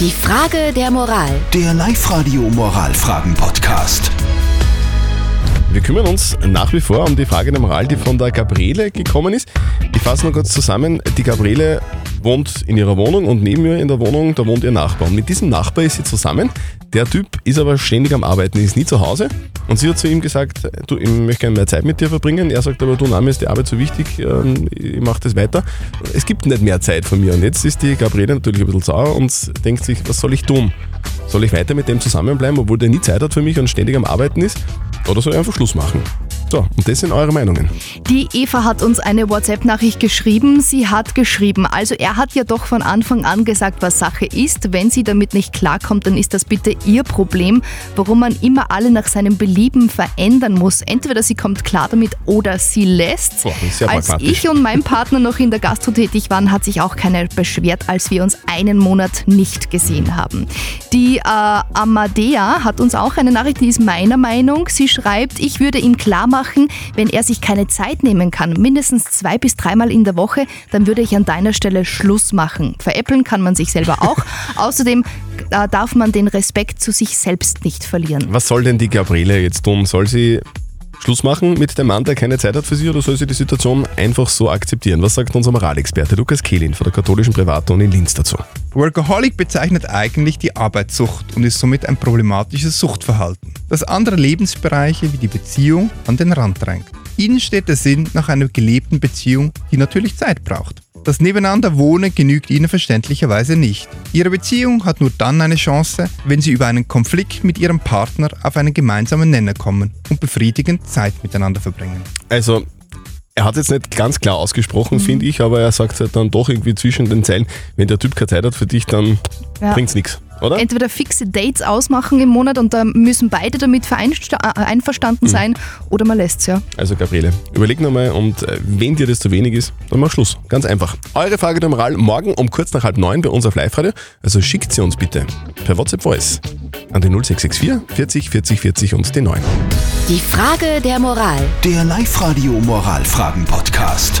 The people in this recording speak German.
Die Frage der Moral. Der Live-Radio Moralfragen-Podcast. Wir kümmern uns nach wie vor um die Frage der Moral, die von der Gabriele gekommen ist. Ich fasse nur kurz zusammen. Die Gabriele wohnt in ihrer Wohnung und neben ihr in der Wohnung, da wohnt ihr Nachbar. Und mit diesem Nachbar ist sie zusammen. Der Typ ist aber ständig am Arbeiten, ist nie zu Hause. Und sie hat zu ihm gesagt, du, ich möchte gerne mehr Zeit mit dir verbringen. Er sagt aber, du, nein, mir ist die Arbeit so wichtig, ähm, ich mache das weiter. Es gibt nicht mehr Zeit von mir. Und jetzt ist die Gabriele natürlich ein bisschen sauer und denkt sich, was soll ich tun? Soll ich weiter mit dem zusammenbleiben, obwohl der nie Zeit hat für mich und ständig am Arbeiten ist? Oder soll ich einfach Schluss machen? So, und das sind eure Meinungen. Die Eva hat uns eine WhatsApp-Nachricht geschrieben. Sie hat geschrieben, also er hat ja doch von Anfang an gesagt, was Sache ist. Wenn sie damit nicht klarkommt, dann ist das bitte ihr Problem, warum man immer alle nach seinem Belieben verändern muss. Entweder sie kommt klar damit oder sie lässt. Sehr als ich und mein Partner noch in der Gastro tätig waren, hat sich auch keiner beschwert, als wir uns einen Monat nicht gesehen haben. Die äh, Amadea hat uns auch eine Nachricht, die ist meiner Meinung. Sie schreibt, ich würde ihm klar machen, wenn er sich keine Zeit nehmen kann, mindestens zwei bis dreimal in der Woche, dann würde ich an deiner Stelle Schluss machen. Veräppeln kann man sich selber auch. Außerdem äh, darf man den Respekt zu sich selbst nicht verlieren. Was soll denn die Gabriele jetzt tun? Soll sie Schluss machen mit dem Mann, der keine Zeit hat für sie, oder soll sie die Situation einfach so akzeptieren? Was sagt unser Moralexperte Lukas Kehlin von der katholischen Privatuni in Linz dazu? Workaholic bezeichnet eigentlich die Arbeitssucht und ist somit ein problematisches Suchtverhalten, das andere Lebensbereiche wie die Beziehung an den Rand drängt. Ihnen steht der Sinn nach einer gelebten Beziehung, die natürlich Zeit braucht. Das Nebeneinanderwohnen genügt Ihnen verständlicherweise nicht. Ihre Beziehung hat nur dann eine Chance, wenn Sie über einen Konflikt mit Ihrem Partner auf einen gemeinsamen Nenner kommen und befriedigend Zeit miteinander verbringen. Also, er hat jetzt nicht ganz klar ausgesprochen, finde ich, aber er sagt halt dann doch irgendwie zwischen den Zeilen, wenn der Typ keine Zeit hat für dich, dann Ja. bringt's nichts, oder? Entweder fixe Dates ausmachen im Monat und da müssen beide damit äh, Mhm. einverstanden sein oder man lässt es ja. Also Gabriele, überleg nochmal und äh, wenn dir das zu wenig ist, dann mach Schluss. Ganz einfach. Eure Frage der Moral morgen um kurz nach halb neun bei uns auf Live-Radio. Also schickt sie uns bitte per WhatsApp Voice an die 0664 40 40 40 und die 9. Die Frage der Moral. Der Live-Radio Moralfragen-Podcast.